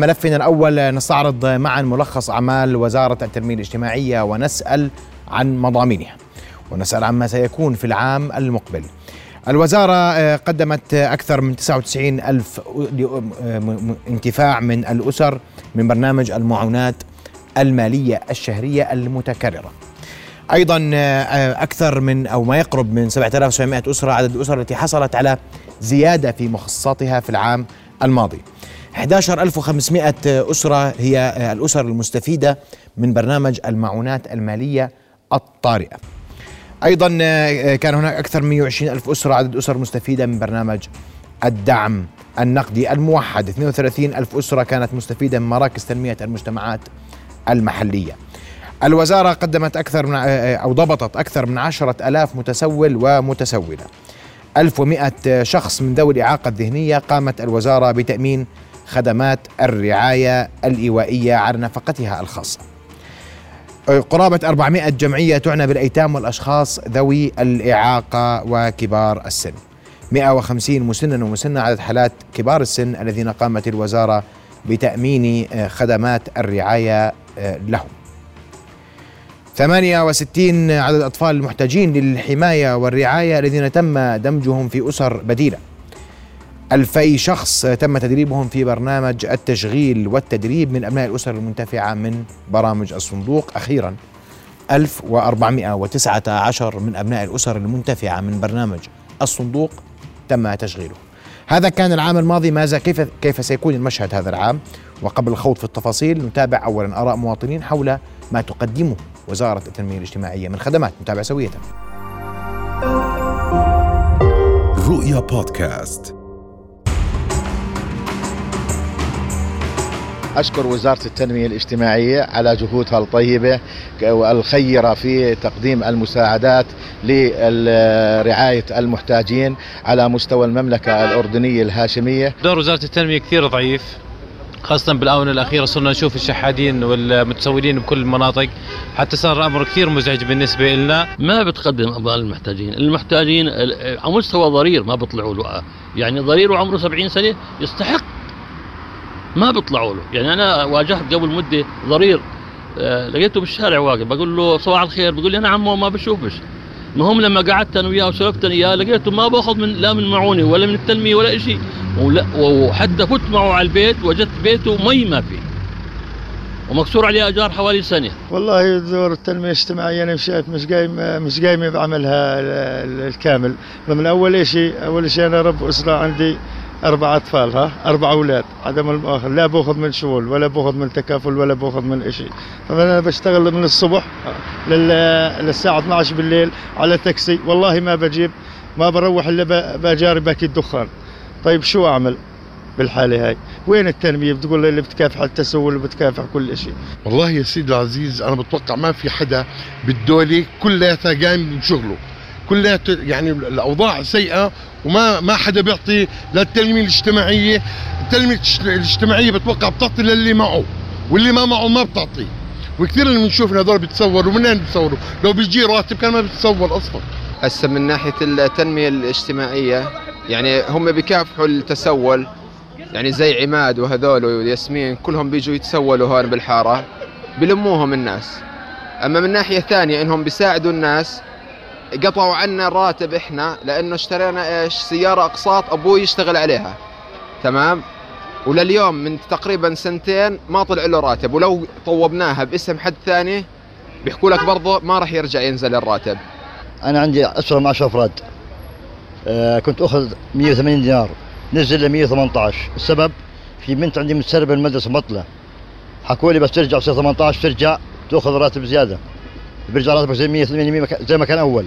ملفنا الأول نستعرض معا ملخص أعمال وزارة التنمية الاجتماعية ونسأل عن مضامينها ونسأل عما سيكون في العام المقبل. الوزارة آه، قدمت أكثر من 99 ألف انتفاع من الأسر من برنامج المعونات المالية الشهرية المتكررة. أيضا آه، أكثر من أو ما يقرب من 7700 أسرة عدد الأسر التي حصلت على زيادة في مخصصاتها في العام الماضي. 11500 أسرة هي الأسر المستفيدة من برنامج المعونات المالية الطارئة. أيضا كان هناك أكثر من 120 ألف أسرة عدد أسر مستفيدة من برنامج الدعم النقدي الموحد. 32 ألف أسرة كانت مستفيدة من مراكز تنمية المجتمعات المحلية. الوزارة قدمت أكثر من أو ضبطت أكثر من عشرة ألاف متسول ومتسولة. 1100 شخص من ذوي الإعاقة الذهنية قامت الوزارة بتأمين خدمات الرعاية الإيوائية على نفقتها الخاصة. قرابة 400 جمعية تعنى بالأيتام والأشخاص ذوي الإعاقة وكبار السن. 150 مسنا ومسنة عدد حالات كبار السن الذين قامت الوزارة بتأمين خدمات الرعاية لهم. 68 عدد الأطفال المحتاجين للحماية والرعاية الذين تم دمجهم في أسر بديلة. ألفي شخص تم تدريبهم في برنامج التشغيل والتدريب من أبناء الأسر المنتفعة من برامج الصندوق. أخيرا 1419 من أبناء الأسر المنتفعة من برنامج الصندوق تم تشغيله. هذا كان العام الماضي. ماذا كيف كيف سيكون المشهد هذا العام؟ وقبل الخوض في التفاصيل نتابع اولا آراء مواطنين حول ما تقدمه وزارة التنمية الاجتماعية من خدمات. نتابع سوية. رؤيا بودكاست. أشكر وزارة التنمية الاجتماعية على جهودها الطيبة والخيرة في تقديم المساعدات لرعاية المحتاجين على مستوى المملكة الأردنية الهاشمية. دور وزارة التنمية كثير ضعيف خاصة بالآونة الأخيرة صرنا نشوف الشحادين والمتسولين بكل المناطق حتى صار الأمر كثير مزعج بالنسبة لنا ما بتقدم أموال المحتاجين المحتاجين على مستوى ضرير ما بيطلعوا له يعني ضرير وعمره 70 سنة يستحق ما بيطلعوا له. يعني أنا واجهت قبل مدة ضرير آه لقيته بالشارع واقف بقول له صباح الخير بقول لي أنا عمو ما بشوفش. المهم لما قعدت أنا وياه وسولفت أنا إياه لقيته ما بأخذ من لا من معوني ولا من التنميه ولا شيء وحتى فت معه على البيت وجدت بيته مي ما فيه. ومكسور عليه أجار حوالي سنة. والله دور التنميه الاجتماعيه أنا مشيت مش قايم مش قايمه بعملها الكامل. من أول شيء أول شيء أنا رب أسرة عندي أربع أطفال ها؟ أربع أولاد. عدم المؤاخذة. لا بأخذ من شغل ولا بأخذ من تكافل ولا بأخذ من شيء فأنا بشتغل من الصبح للساعة 12 بالليل على تاكسي. والله ما بجيب ما بروح إلا بجاري باكي الدخان. طيب شو أعمل بالحالة هاي؟ وين التنمية؟ بتقول اللي بتكافح التسول وبتكافح كل شيء والله يا سيدي العزيز أنا بتوقع ما في حدا بالدولة كلها قايم بشغله كلها يعني الأوضاع سيئة وما ما حدا بيعطي للتنميه الاجتماعية. التنميه الاجتماعية بتوقع بتعطي للي معه واللي ما معه ما بتعطي. وكثير اللي بنشوف هذول بيتصوروا منين بيتصوروا؟ لو بيجي راتب كان ما بيتصور أصلا. هسه من ناحية التنمية الاجتماعية يعني هم بيكافحوا التسول يعني زي عماد وهذول وياسمين كلهم بيجوا يتسولوا هون بالحارة بلموهم الناس. أما من ناحية ثانية إنهم بيساعدوا الناس قطعوا عنا الراتب إحنا لأنه اشترينا إيش؟ سيارة أقساط أبوي يشتغل عليها. تمام؟ ولليوم من تقريبا سنتين ما طلع له راتب. ولو طوبناها باسم حد ثاني بيحكوا لك برضه ما راح يرجع ينزل الراتب. أنا عندي أسرة مع افراد آه كنت أخذ 180 دينار. نزل ل 118 السبب في بنت عندي متسربه المدرسة بطله حكوا لي بس ترجع تصير 18 ترجع تأخذ راتب زيادة. بيرجع راتبك زي 180 زي ما كان أول.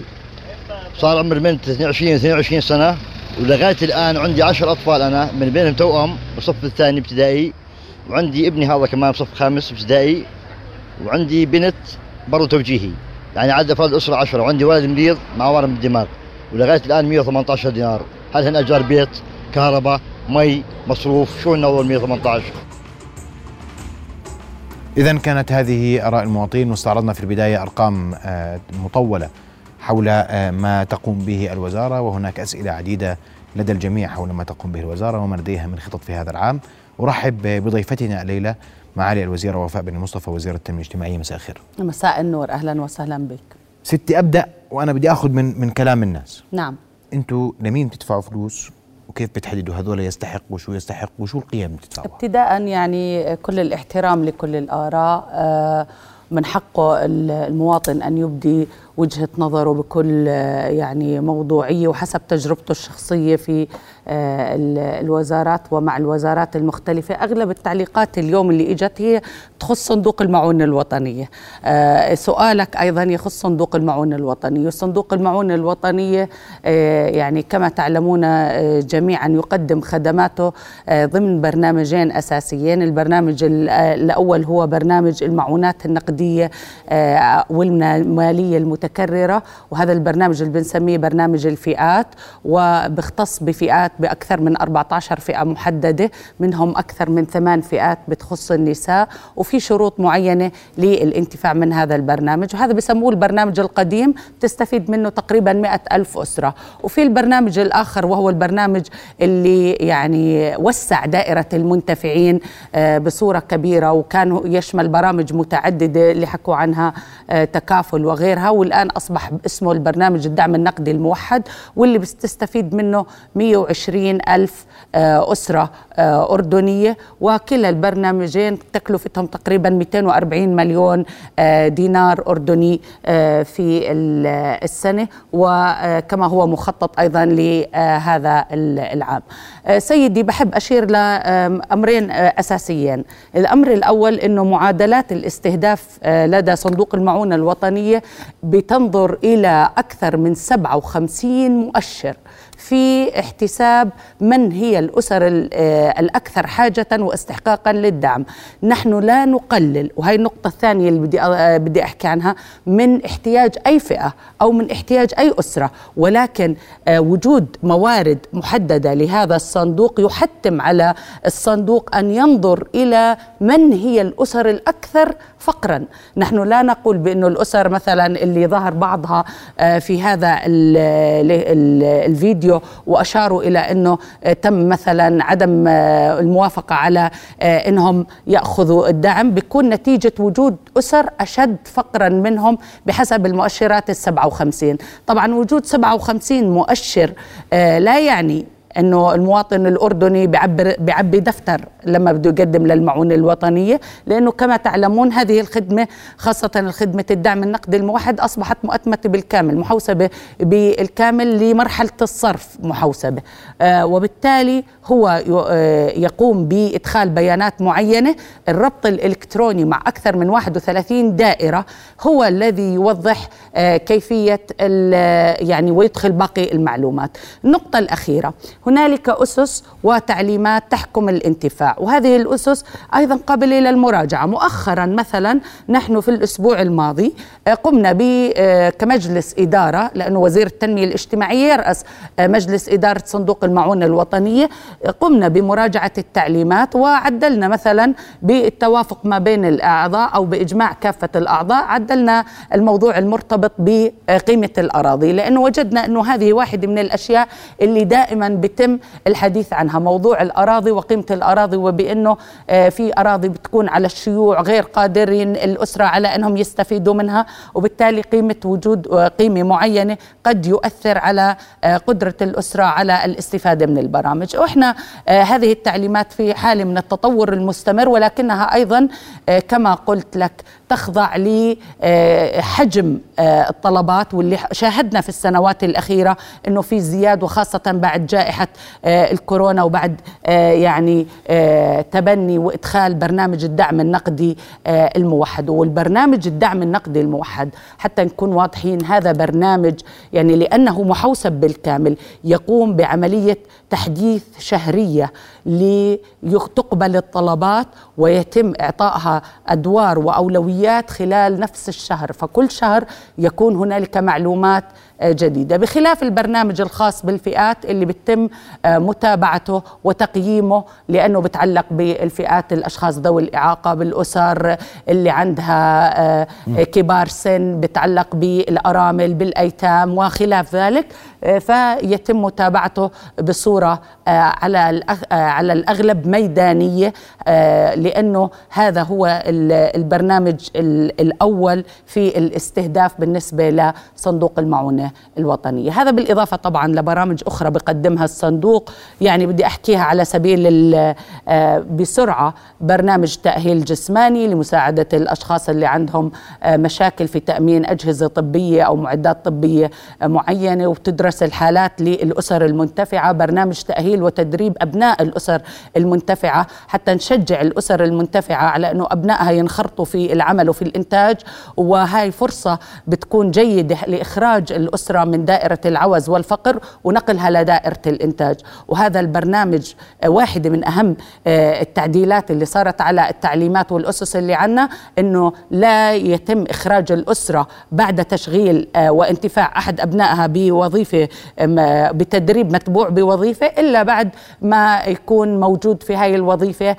صار عمر البنت 22 22 سنة ولغاية الآن عندي 10 أطفال أنا من بينهم توأم بصف الثاني ابتدائي وعندي ابني هذا كمان بصف خامس ابتدائي وعندي بنت برضه توجيهي. يعني عدد أفراد الأسرة 10 وعندي ولد مريض مع ورم بالدماغ ولغاية الآن 118 دينار. هل هن أجار بيت كهرباء مي مصروف؟ شو لنا 118 إذا كانت هذه آراء المواطنين واستعرضنا في البداية أرقام آه، مطولة. حول آه، ما تقوم به الوزارة وهناك أسئلة عديدة لدى الجميع حول ما تقوم به الوزارة وما لديها من خطط في هذا العام. أرحب بضيفتنا الليلة معالي الوزيره وفاء بن مصطفى وزيره التنمية الاجتماعية. مساء الخير. مساء النور. أهلا وسهلا بك. ستي أبدأ وأنا بدي آخذ من من كلام الناس. نعم. أنتوا لمين بتدفعوا فلوس؟ وكيف بتحددوا هذول يستحق وشو يستحق وشو القيم بتدفعوها؟ ابتداء يعني كل الاحترام لكل الآراء آه، من حقه المواطن أن يبدي وجهة نظره بكل آه، يعني موضوعية وحسب تجربته الشخصية في آه، الوزارات ومع الوزارات المختلفة. أغلب التعليقات اليوم اللي إجت هي تخص صندوق المعونة الوطنية. آه، سؤالك أيضا يخص صندوق المعونة الوطنية. صندوق المعونة الوطنية يعني كما تعلمون جميعا يقدم خدماته ضمن برنامجين أساسيين. البرنامج الأول هو برنامج المعونات النقدية والمالية المتكاملة متكررة وهذا البرنامج اللي بنسميه برنامج الفئات وبيختص بفئات بأكثر من 14 فئة محددة منهم أكثر من ثمان فئات بتخص النساء وفي شروط معينة للانتفاع من هذا البرنامج وهذا بسموه البرنامج القديم تستفيد منه تقريبا مئة ألف أسرة. وفي البرنامج الآخر وهو البرنامج اللي يعني وسع دائرة المنتفعين آه، بصورة كبيرة وكان يشمل برامج متعددة اللي حكوا عنها آه، تكافل وغيرها والآن الآن أصبح اسمه البرنامج الدعم النقدي الموحد واللي بتستفيد منه 120 ألف آه، أسرة آه، أردنية وكلا البرنامجين تكلفتهم تقريبا 240 مليون آه، دينار أردني في السنة وكما هو مخطط أيضا لهذا العام. سيدي بحب أشير لأمرين أساسيين. الأمر الأول أنه معادلات الاستهداف لدى صندوق المعونة الوطنية بتنظر إلى أكثر من 57 مؤشر. في احتساب من هي الأسر آه، الأكثر حاجة واستحقاقا للدعم. نحن لا نقلل وهي النقطة الثانية اللي بدي آه، بدي أحكي عنها من احتياج أي فئة أو من احتياج أي أسرة. ولكن آه، وجود موارد محددة لهذا الصندوق يحتم على الصندوق أن ينظر إلى من هي الأسر الأكثر فقرا. نحن لا نقول بأنه الأسر مثلا اللي ظهر بعضها في هذا الفيديو وأشاروا إلى إنه آه، تم مثلا عدم آه، الموافقة على آه، إنهم يأخذوا الدعم بيكون نتيجة وجود أسر أشد فقرا منهم بحسب المؤشرات ال 57 طبعا وجود 57 مؤشر لا يعني إنه المواطن الأردني بيعبر بيعبي دفتر لما بده يقدم للمعونة الوطنية لأنه كما تعلمون هذه الخدمة خاصة الخدمة الدعم النقدي الموحد أصبحت مؤتمتة بالكامل محوسبة بالكامل لمرحلة الصرف محوسبة. آه وبالتالي هو آه يقوم بإدخال بيانات معينة. الربط الإلكتروني مع أكثر من 31 دائرة هو الذي يوضح آه كيفية يعني ويدخل باقي المعلومات. النقطة الأخيرة هنالك أسس وتعليمات تحكم الانتفاع وهذه الأسس أيضا قابلة للمراجعة مؤخرا مثلا نحن في الأسبوع الماضي آه، قمنا ب آه، كمجلس إدارة لأنه وزير التنمية الاجتماعية يرأس آه، مجلس إدارة صندوق المعونة الوطنية قمنا بمراجعة التعليمات وعدلنا مثلا بالتوافق ما بين الأعضاء أو بإجماع كافة الأعضاء عدلنا الموضوع المرتبط بقيمة الأراضي لأنه وجدنا أنه هذه واحدة من الأشياء اللي دائما بيتم الحديث عنها. موضوع الأراضي وقيمة الأراضي وبأنه آه، في أراضي بتكون على الشيوع غير قادرين الأسرة على أنهم يستفيدوا منها وبالتالي قيمة وجود آه، قيمة معينة قد يؤثر على آه، قدرة الأسرة على الاستفادة من البرامج. وإحنا هذه التعليمات في حالة من التطور المستمر ولكنها أيضا كما قلت لك تخضع لحجم الطلبات واللي شاهدنا في السنوات الأخيرة أنه في زياد وخاصة بعد جائحة آه، الكورونا وبعد آه، يعني آه، تبني وإدخال برنامج الدعم النقدي الموحد. والبرنامج الدعم النقدي الموحد حتى نكون واضحين هذا برنامج يعني لأنه محوسب بالكامل يقوم بعملية تحديث شهرية لتقبل الطلبات ويتم إعطائها أدوار وأولويات خلال نفس الشهر فكل شهر يكون هنالك معلومات جديدة. بخلاف البرنامج الخاص بالفئات اللي بتم متابعته وتقييمه لأنه بتعلق بالفئات الأشخاص ذوي الإعاقة بالأسر اللي عندها كبار سن بتعلق بالأرامل بالأيتام وخلاف ذلك فيتم متابعته بصورة على على الأغلب ميدانية لأنه هذا هو البرنامج الأول في الاستهداف بالنسبة لصندوق الوطنية. هذا بالإضافة طبعا لبرامج أخرى بقدمها الصندوق. يعني بدي أحكيها على سبيل آه، بسرعة. برنامج تأهيل جسماني لمساعدة الأشخاص اللي عندهم آه، مشاكل في تأمين أجهزة طبية أو معدات طبية معينة وتدرس الحالات للأسر المنتفعة. برنامج تأهيل وتدريب أبناء الأسر المنتفعة. حتى نشجع الأسر المنتفعة على أنه أبنائها ينخرطوا في العمل وفي الإنتاج. وهاي فرصة بتكون جيدة لإخراج الأسرة من دائرة العوز والفقر ونقلها لدائرة الإنتاج. وهذا البرنامج واحد من أهم آه، التعديلات اللي صارت على التعليمات والأسس اللي عنا أنه لا يتم إخراج الأسرة بعد تشغيل آه، وانتفاع أحد أبنائها بوظيفة بتدريب متبوع بوظيفة إلا بعد ما يكون موجود في هاي الوظيفة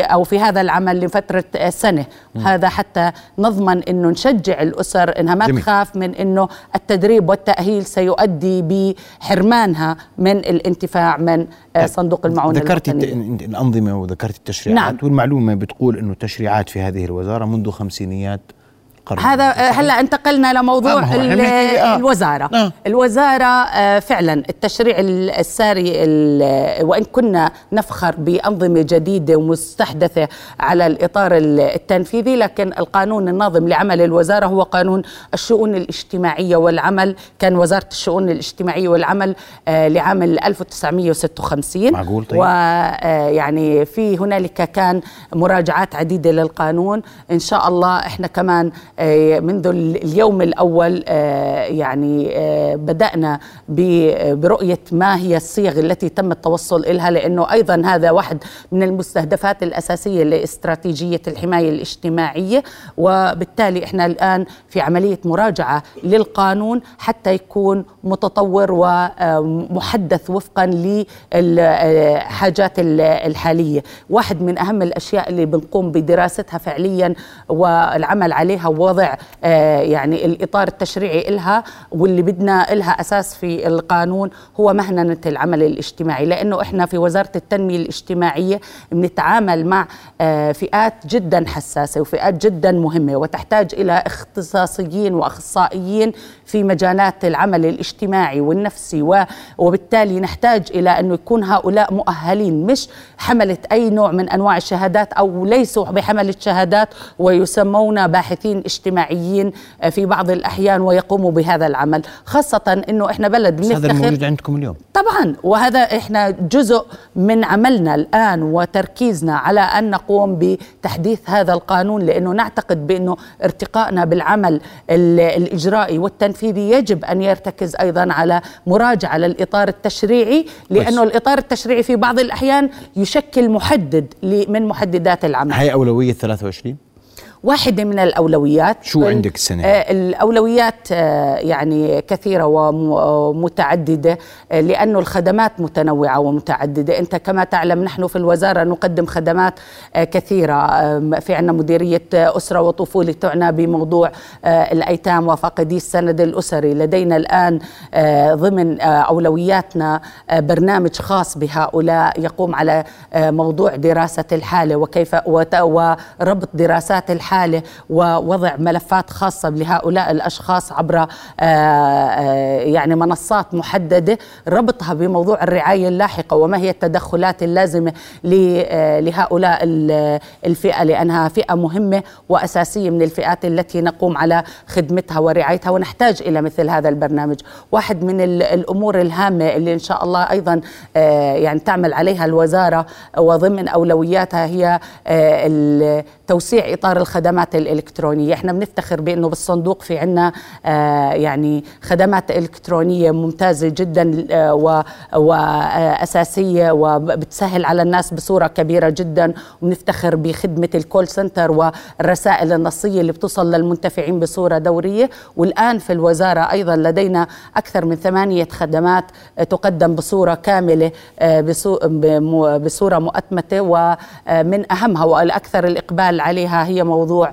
أو في هذا العمل لفترة سنة. هذا حتى نضمن أنه نشجع الأسر أنها ما جميل. تخاف من أنه التدريب والتأهيل سيؤدي بحرمانها من الانتفاع من طيب، صندوق المعونة ذكرت الأنظمة وذكرت التشريعات نعم. والمعلومة بتقول أنه التشريعات في هذه الوزارة منذ خمسينيات هذا هلا انتقلنا لموضوع آه. الوزارة. آه. الوزارة آه فعلا التشريع الساري وإن كنا نفخر بأنظمة جديدة ومستحدثة على الإطار التنفيذي لكن القانون الناظم لعمل الوزارة هو قانون الشؤون الاجتماعية والعمل. كان وزارة الشؤون الاجتماعية والعمل آه لعام 1956 معقول؟ طيب. ويعني آه، في هنالك كان مراجعات عديدة للقانون. إن شاء الله إحنا كمان آه، منذ اليوم الأول آه، يعني آه، بدأنا برؤية ما هي الصيغ التي تم التوصل إلها لأنه أيضا هذا واحد من المستهدفات الأساسية لاستراتيجية الحماية الاجتماعية. وبالتالي إحنا الآن في عملية مراجعة للقانون حتى يكون متطور ومحدث وفقا للحاجات الحالية. واحد من أهم الأشياء اللي بنقوم بدراستها فعليا والعمل عليها وضع آه، يعني الإطار التشريعي إلها واللي بدنا إلها أساس في القانون هو مهننة العمل الاجتماعي. لأنه إحنا في وزارة التنمية الاجتماعية بنتعامل مع آه، فئات جدا حساسة وفئات جدا مهمة وتحتاج إلى اختصاصيين وأخصائيين في مجالات العمل الاجتماعي والنفسي وبالتالي نحتاج إلى أنه يكون هؤلاء مؤهلين. مش حملة أي نوع من أنواع الشهادات أو ليسوا بحملة شهادات ويسمون باحثين اجتماعيين آه، في بعض الأحيان ويقوموا بهذا العمل. خاصة أنه إحنا بلد بنفتخر هذا الموجود عندكم اليوم. طبعا. وهذا إحنا جزء من عملنا الآن وتركيزنا على أن نقوم بتحديث هذا القانون لأنه نعتقد بأنه ارتقائنا بالعمل الإجرائي والتنفيذي يجب أن يرتكز أيضا على مراجعة للإطار التشريعي لأنه الإطار التشريعي في بعض الأحيان يشكل محدد من محددات العمل. هي أولوية 23 واحدة من الأولويات. شو عندك السنة؟ آه الأولويات آه يعني كثيرة ومتعددة آه لأنه الخدمات متنوعة ومتعددة. أنت كما تعلم نحن في الوزارة نقدم خدمات كثيرة. في عنا مديرية أسرة وطفولة تعنى بموضوع الأيتام وفاقدي السند الأسري. لدينا الآن ضمن أولوياتنا برنامج خاص بهؤلاء يقوم على موضوع دراسة الحالة وكيف وربط دراسات الحالة الحالة ووضع ملفات خاصة لهؤلاء الأشخاص عبر آه، آه، يعني منصات محددة ربطها بموضوع الرعاية اللاحقة وما هي التدخلات اللازمة آه، لهؤلاء الفئة لأنها فئة مهمة وأساسية من الفئات التي نقوم على خدمتها ورعايتها ونحتاج إلى مثل هذا البرنامج. واحد من الأمور الهامة اللي إن شاء الله أيضا يعني تعمل عليها الوزارة وضمن أولوياتها هي توسيع إطار الخدمات الإلكترونية. إحنا بنفتخر بأنه بالصندوق في عنا يعني خدمات إلكترونية ممتازة جدا وأساسية وبتسهل على الناس بصورة كبيرة جدا. وبنفتخر بخدمة الكول سنتر والرسائل النصية اللي بتوصل للمنتفعين بصورة دورية. والآن في الوزارة أيضا لدينا أكثر من ثمانية خدمات تقدم بصورة كاملة بصورة مؤتمتة. ومن أهمها والأكثر الإقبال عليها هي موضوع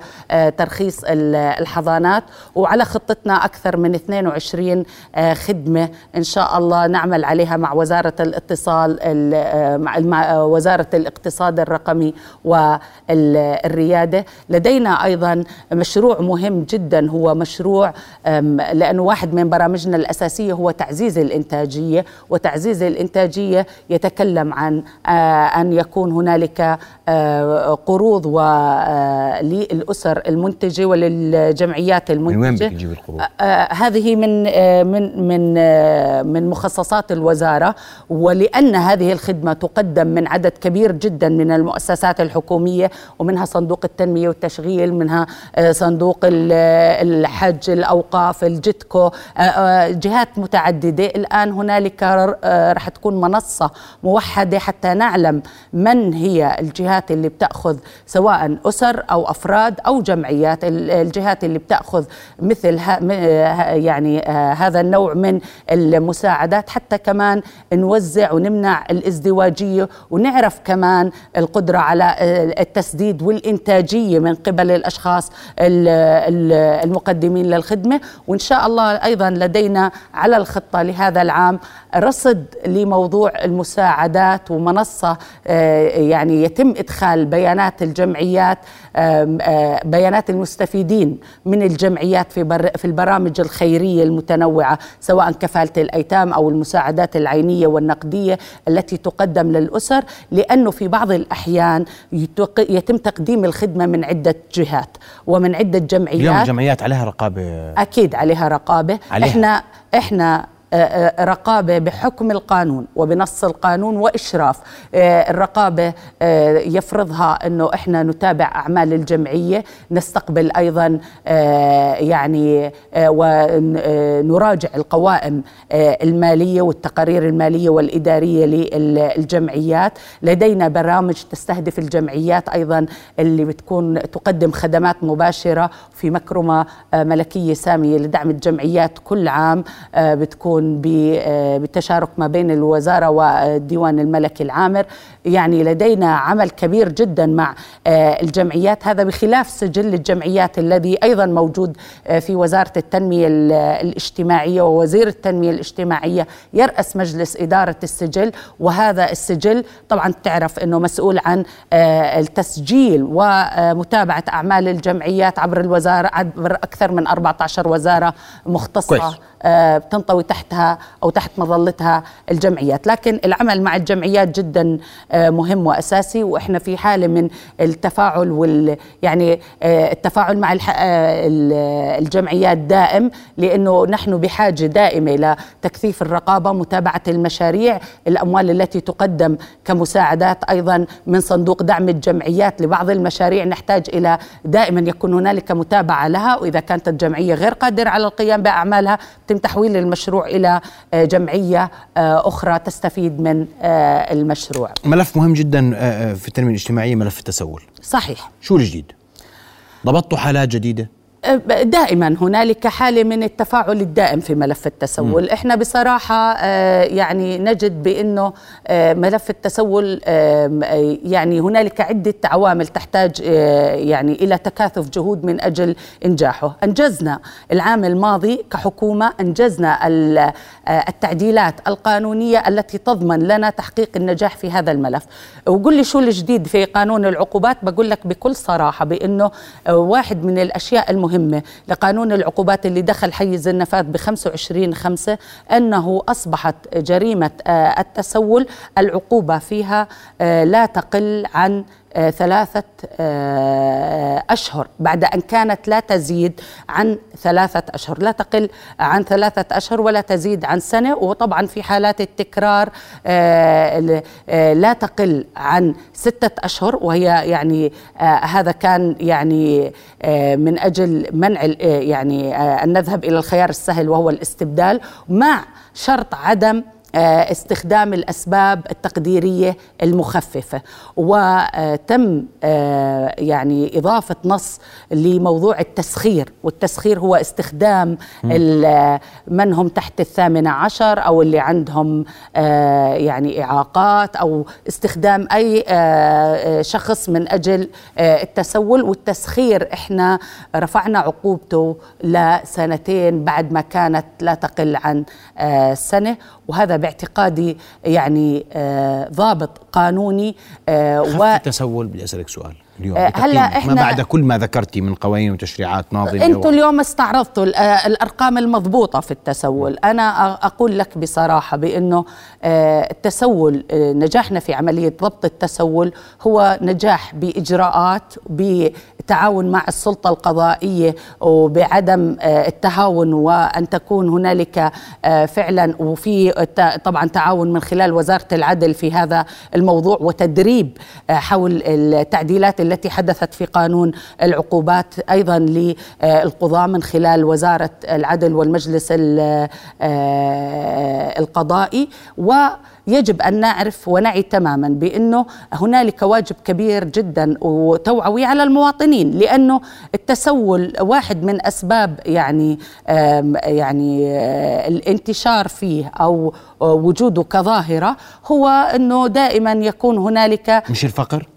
ترخيص الحضانات. وعلى خطتنا أكثر من 22 خدمة إن شاء الله نعمل عليها مع وزارة الاتصال مع وزارة الاقتصاد الرقمي والريادة. لدينا أيضا مشروع مهم جدا هو مشروع لأنه واحد من برامجنا الأساسية هو تعزيز الإنتاجية. وتعزيز الإنتاجية يتكلم عن أن يكون هنالك قروض للأسر المنتجة وللجمعيات المنتجة من وين بتجيب القروض؟ هذه من من من من مخصصات الوزارة ولأن هذه الخدمة تقدم من عدد كبير جدا من المؤسسات الحكومية ومنها صندوق التنمية والتشغيل منها صندوق الحج الأوقاف الجتكو جهات متعددة الآن هنالك رح تكون منصة موحدة حتى نعلم من هي الجهات اللي بتأخذ سواء أسر أو أفراد أو جمعيات الجهات اللي بتأخذ مثل يعني هذا النوع من المساعدات. حتى كمان نوزع ونمنع الازدواجية ونعرف كمان القدرة على التسديد والإنتاجية من قبل الأشخاص المقدمين للخدمة. وإن شاء الله أيضا لدينا على الخطة لهذا العام رصد لموضوع المساعدات ومنصة يعني يتم إدخال بيانات الجمعيات بيانات المستفيدين من الجمعيات في في البرامج الخيرية المتنوعة سواء كفالة الأيتام أو المساعدات العينية والنقدية التي تقدم للأسر لأنه في بعض الأحيان يتم تقديم الخدمة من عدة جهات ومن عدة جمعيات. اليوم الجمعيات عليها رقابة. أكيد عليها رقابة. عليها. إحنا إحنا رقابة بحكم القانون وبنص القانون وإشراف. الرقابة يفرضها إنه إحنا نتابع أعمال الجمعية نستقبل أيضا يعني ونراجع القوائم المالية والتقارير المالية والإدارية للجمعيات. لدينا برامج تستهدف الجمعيات أيضا اللي بتكون تقدم خدمات مباشرة في مكرمة ملكية سامية لدعم الجمعيات كل عام بتكون تكون بالتشارك ما بين الوزارة والديوان الملكي العامر. يعني لدينا عمل كبير جدا مع الجمعيات. هذا بخلاف سجل الجمعيات الذي أيضا موجود في وزارة التنمية الاجتماعية ووزير التنمية الاجتماعية يرأس مجلس إدارة السجل. وهذا السجل طبعا تعرف أنه مسؤول عن التسجيل ومتابعة أعمال الجمعيات عبر الوزارة عبر أكثر من 14 وزارة مختصة كويس. بتنطوي تحتها أو تحت مظلتها الجمعيات، لكن العمل مع الجمعيات جدا مهم وأساسي وإحنا في حالة من التفاعل وال يعني التفاعل مع الجمعيات دائم لأنه نحن بحاجة دائمة لتكثيف الرقابة، متابعة المشاريع، الأموال التي تقدم كمساعدات أيضا من صندوق دعم الجمعيات لبعض المشاريع نحتاج إلى دائما يكون هنالك متابعة لها وإذا كانت الجمعية غير قادرة على القيام بأعمالها يتم تحويل المشروع إلى جمعية أخرى تستفيد من المشروع. ملف مهم جدا في التنمية الاجتماعية ملف التسول. صحيح. شو الجديد؟ ضبطتوا حالات جديدة؟ دائما هنالك حالة من التفاعل الدائم في ملف التسول. م. إحنا بصراحة يعني نجد بأنه ملف التسول يعني هنالك عدة عوامل تحتاج يعني إلى تكاثف جهود من أجل إنجاحه. أنجزنا العام الماضي كحكومة أنجزنا التعديلات القانونية التي تضمن لنا تحقيق النجاح في هذا الملف. وقل لي شو الجديد في قانون العقوبات؟ بقول لك بكل صراحة بأنه واحد من الأشياء المهمة مهمة لقانون العقوبات اللي دخل حيز النفاذ ب 25 5 أنه أصبحت جريمة التسول العقوبة فيها لا تقل عن آه، ثلاثة آه، أشهر بعد أن كانت لا تزيد عن ثلاثة أشهر. لا تقل عن ثلاثة أشهر ولا تزيد عن سنة وطبعا في حالات التكرار آه، لا تقل عن ستة أشهر. وهي يعني هذا كان يعني من أجل منع يعني أن نذهب إلى الخيار السهل وهو الاستبدال مع شرط عدم آه، استخدام الأسباب التقديرية المخففة. وتم آه، يعني إضافة نص لموضوع التسخير والتسخير هو استخدام من هم تحت الثامنه عشر أو اللي عندهم آه، يعني إعاقات أو استخدام أي شخص من أجل التسول. والتسخير إحنا رفعنا عقوبته لسنتين بعد ما كانت لا تقل عن سنة. وهذا باعتقادي يعني آه، ضابط قانوني آه، و التسول بدي أسألك سؤال. اليوم. آه، هلا إحنا ما بعد كل ما ذكرتي من قوانين وتشريعات ناظمة أنتم اليوم استعرضتوا الأرقام المضبوطة في التسول. أنا أقول لك بصراحة بأنه التسول نجاحنا في عملية ضبط التسول هو نجاح بإجراءات بالتعاون مع السلطة القضائية وبعدم التهاون وأن تكون هنالك فعلا. وفي طبعا تعاون من خلال وزارة العدل في هذا الموضوع وتدريب حول التعديلات التي حدثت في قانون العقوبات أيضا للقضاة من خلال وزارة العدل والمجلس القضائي و يجب أن نعرف ونعي تماما بأنه هنالك واجب كبير جدا وتوعوي على المواطنين لأنه التسول واحد من أسباب يعني يعني آه، الانتشار فيه أو وجوده كظاهرة هو أنه دائما يكون هنالك مش الفقر؟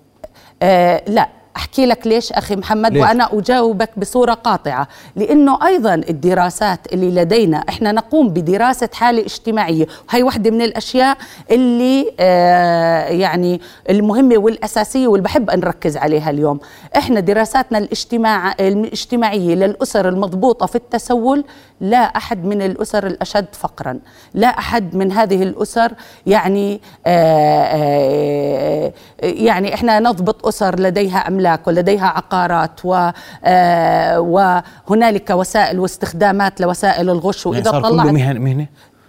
آه لا. أحكي لك ليش أخي محمد ليش؟ وأنا أجاوبك بصورة قاطعة. لأنه أيضا الدراسات اللي لدينا إحنا نقوم بدراسة حالة اجتماعية. وهي واحدة من الأشياء اللي آه يعني المهمة والأساسية واللي بحب أن نركز عليها اليوم. إحنا دراساتنا الاجتماع الاجتماعية للأسر المضبوطة في التسول لا أحد من الأسر الأشد فقرا. لا أحد من هذه الأسر يعني آه آه يعني إحنا نضبط أسر لديها املاك ولديها عقارات و آه وهنالك وسائل واستخدامات لوسائل الغش. وإذا يعني طلعت مهنة؟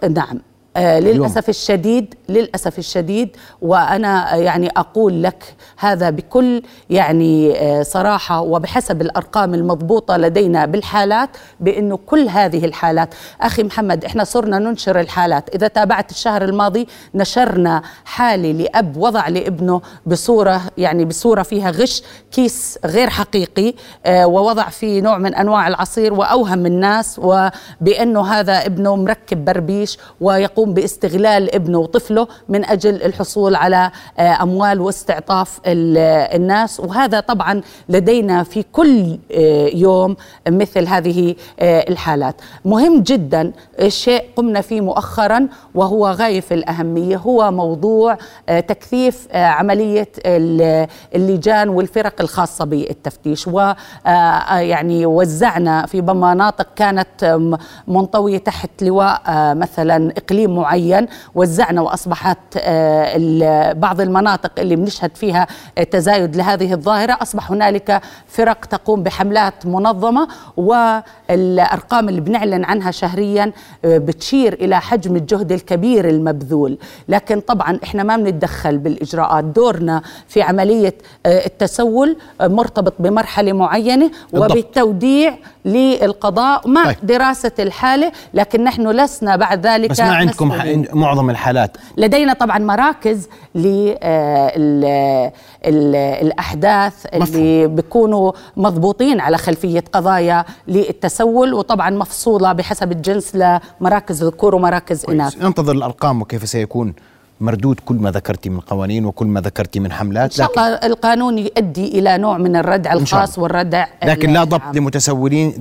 نعم. آه للأسف الشديد للأسف الشديد وأنا يعني أقول لك هذا بكل يعني آه صراحة وبحسب الأرقام المضبوطة لدينا بالحالات بأنه كل هذه الحالات. أخي محمد إحنا صرنا ننشر الحالات. إذا تابعت الشهر الماضي نشرنا حاله لأب وضع لابنه بصورة يعني بصورة فيها غش كيس غير حقيقي آه ووضع فيه نوع من أنواع العصير وأوهم الناس وبأنه هذا ابنه مركب بربيش ويقول يقوم باستغلال ابنه وطفله من أجل الحصول على آه، أموال واستعطاف الناس. وهذا طبعا لدينا في كل آه، يوم مثل هذه آه، الحالات. مهم جدا الشيء قمنا فيه مؤخرا وهو غاية في الأهمية. هو موضوع تكثيف عملية اللجان والفرق الخاصة بالتفتيش. ويعني وزعنا في مناطق كانت منطوية تحت لواء مثلا إقليم معين وزعنا وأصبحت آه، بعض المناطق اللي بنشهد فيها تزايد لهذه الظاهرة. أصبح هنالك فرق تقوم بحملات منظمة والأرقام اللي بنعلن عنها شهريا آه، بتشير إلى حجم الجهد الكبير المبذول. لكن طبعا إحنا ما بنتدخل بالإجراءات. دورنا في عملية آه، التسول مرتبط بمرحلة معينة وبالتوديع للقضاء مع طيب. دراسة الحالة لكن نحن لسنا بعد ذلك بس ما عندكم. معظم الحالات. لدينا طبعا مراكز للأحداث اللي بيكونوا مضبوطين على خلفية قضايا للتسول وطبعا مفصولة بحسب الجنس لمراكز ذكور ومراكز إناث. ننتظر الأرقام وكيف سيكون. مردود كل ما ذكرتي من قوانين وكل ما ذكرتي من حملات إن شاء الله القانون يؤدي إلى نوع من الردع الخاص والردع لكن لا ضبط لمتسولين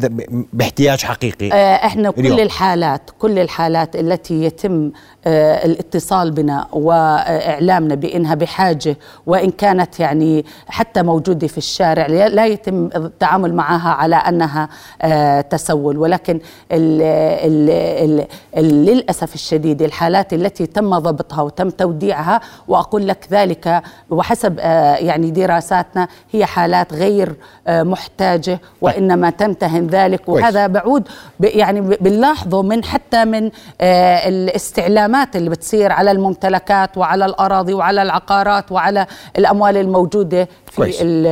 باحتياج حقيقي. آه، إحنا كل اليوم. الحالات كل الحالات التي يتم آه، الاتصال بنا وإعلامنا بإنها بحاجة وإن كانت يعني حتى موجودة في الشارع لا يتم التعامل معها على أنها آه، تسول. ولكن ال ال ال للأسف الشديد الحالات التي تم ضبطها وتم توديعها وأقول لك ذلك وحسب آه، يعني دراساتنا هي حالات غير آه، محتاجة وإنما تمتهن ذلك. وهذا بعود يعني بنلاحظه من حتى من آه، الاستعلامات اللي بتصير على الممتلكات وعلى الأراضي وعلى العقارات وعلى الأموال الموجودة في كويس. ال-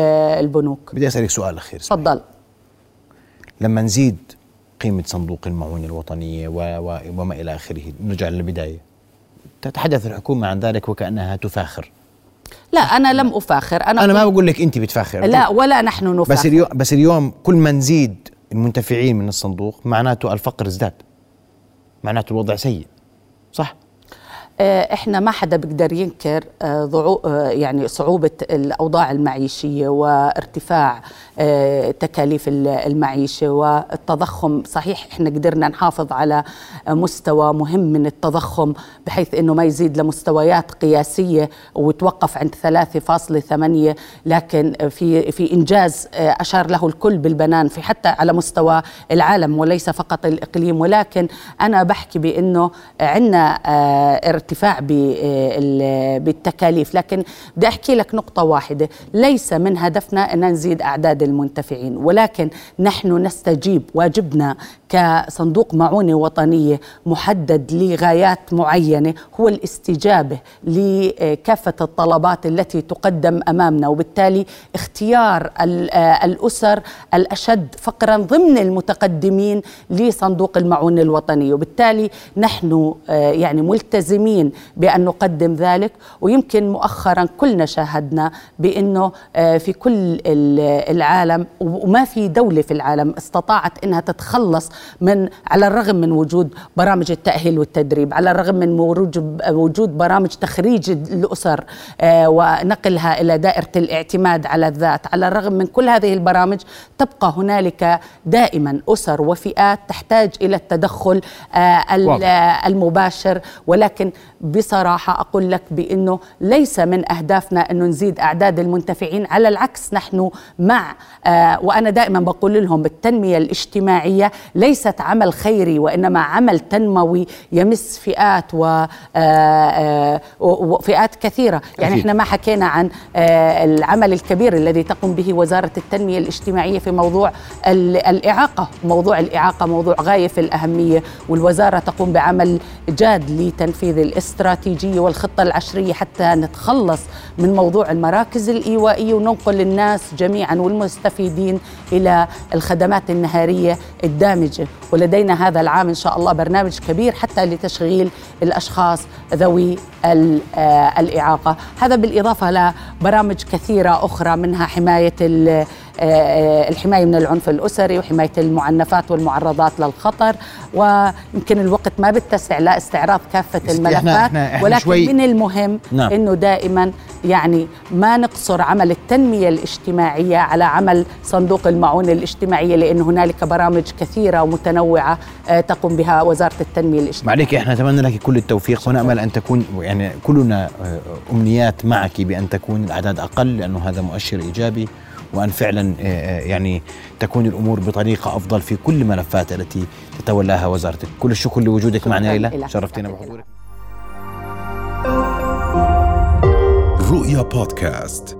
البنوك. بدي أسألك سؤال أخير تفضل. لما نزيد قيمة صندوق المعونة الوطنية و و وما إلى آخره نرجع للبداية. تتحدث الحكومة عن ذلك وكأنها تفاخر. لا أنا لم أفاخر. أنا أنا ما بقول لك أنت بتفاخر. لا ولا نحن نفاخر. بس اليوم بس اليوم كل ما نزيد المنتفعين من الصندوق معناته الفقر ازداد. معناته الوضع سيء. صح؟ إحنا ما حدا بيقدر ينكر آه، ضعو آه، يعني صعوبة الأوضاع المعيشية وارتفاع آه، تكاليف ال- المعيشة والتضخم. صحيح إحنا قدرنا نحافظ على آه، مستوى مهم من التضخم بحيث إنه ما يزيد لمستويات قياسية ويتوقف عند 3.8 لكن في في إنجاز آه، أشار له الكل بالبنان في حتى على مستوى العالم وليس فقط الإقليم. ولكن أنا بحكي بإنه عندنا ارتفاع بال- بالتكاليف. لكن بدي أحكي لك نقطة واحدة. ليس من هدفنا أن نزيد أعداد المنتفعين ولكن نحن نستجيب واجبنا كصندوق معونة وطنية محدد لغايات معينة هو الاستجابة لكافة الطلبات التي تقدم أمامنا. وبالتالي اختيار آه، الأسر الأشد فقرا ضمن المتقدمين لصندوق المعونة الوطني وبالتالي نحن آه، يعني ملتزمين بأن نقدم ذلك ويمكن مؤخرا كلنا شاهدنا بأنه آه، في كل ال- العالم وما في دولة في العالم استطاعت إنها تتخلص من على الرغم من وجود برامج التأهيل والتدريب على الرغم من وجود برامج تخريج الأسر آه، ونقلها إلى دائرة الاعتماد على الذات على الرغم من كل هذه البرامج تبقى هنالك دائما أسر وفئات تحتاج إلى التدخل. آه، المباشر ولكن بصراحة أقول لك بأنه ليس من أهدافنا انه نزيد أعداد المنتفعين على العكس نحن مع آه، وأنا دائما بقول لهم التنمية الاجتماعية ليست عمل خيري وإنما عمل تنموي يمس فئات و آه، آه، وفئات كثيرة يعني أكيد. إحنا ما حكينا عن العمل الكبير الذي تقوم به وزارة التنمية الاجتماعية في موضوع ال- الإعاقة موضوع الإعاقة موضوع غاية في الأهمية والوزارة تقوم بعمل جاد لتنفيذ الاستراتيجية والخطة العشرية حتى نتخلص من موضوع المراكز الإيوائية وننقل الناس جميعا والمستفيدين إلى الخدمات النهارية الدامجة. ولدينا هذا العام إن شاء الله برنامج كبير حتى لتشغيل الأشخاص ذوي آه، الإعاقة. هذا بالإضافة لبرامج كثيرة أخرى منها حماية ال- آه، الحماية من العنف الأسري وحماية المعنفات والمعرضات للخطر ويمكن الوقت ما بتسع لاستعراض كافة إحنا- الملفات ولكن شوي- من المهم نعم. إنه دائما يعني ما نقصر عمل التنمية الاجتماعية على عمل صندوق المعونة الاجتماعية لأن هنالك برامج كثيرة ومتنوعة آه، تقوم بها وزارة التنمية الاجتماعية. معليك إحنا نتمنى لك كل التوفيق ونأمل أن تكون يعني كلنا آه، أمنيات معك بأن تكون الأعداد أقل لأنه هذا مؤشر إيجابي. وأن فعلا آه، آه، يعني تكون الأمور بطريقة أفضل في كل الملفات التي تتولاها وزارتك. كل الشكر لوجودك معنا ليلى. شرفتنا بحضورك. رؤيا بودكاست.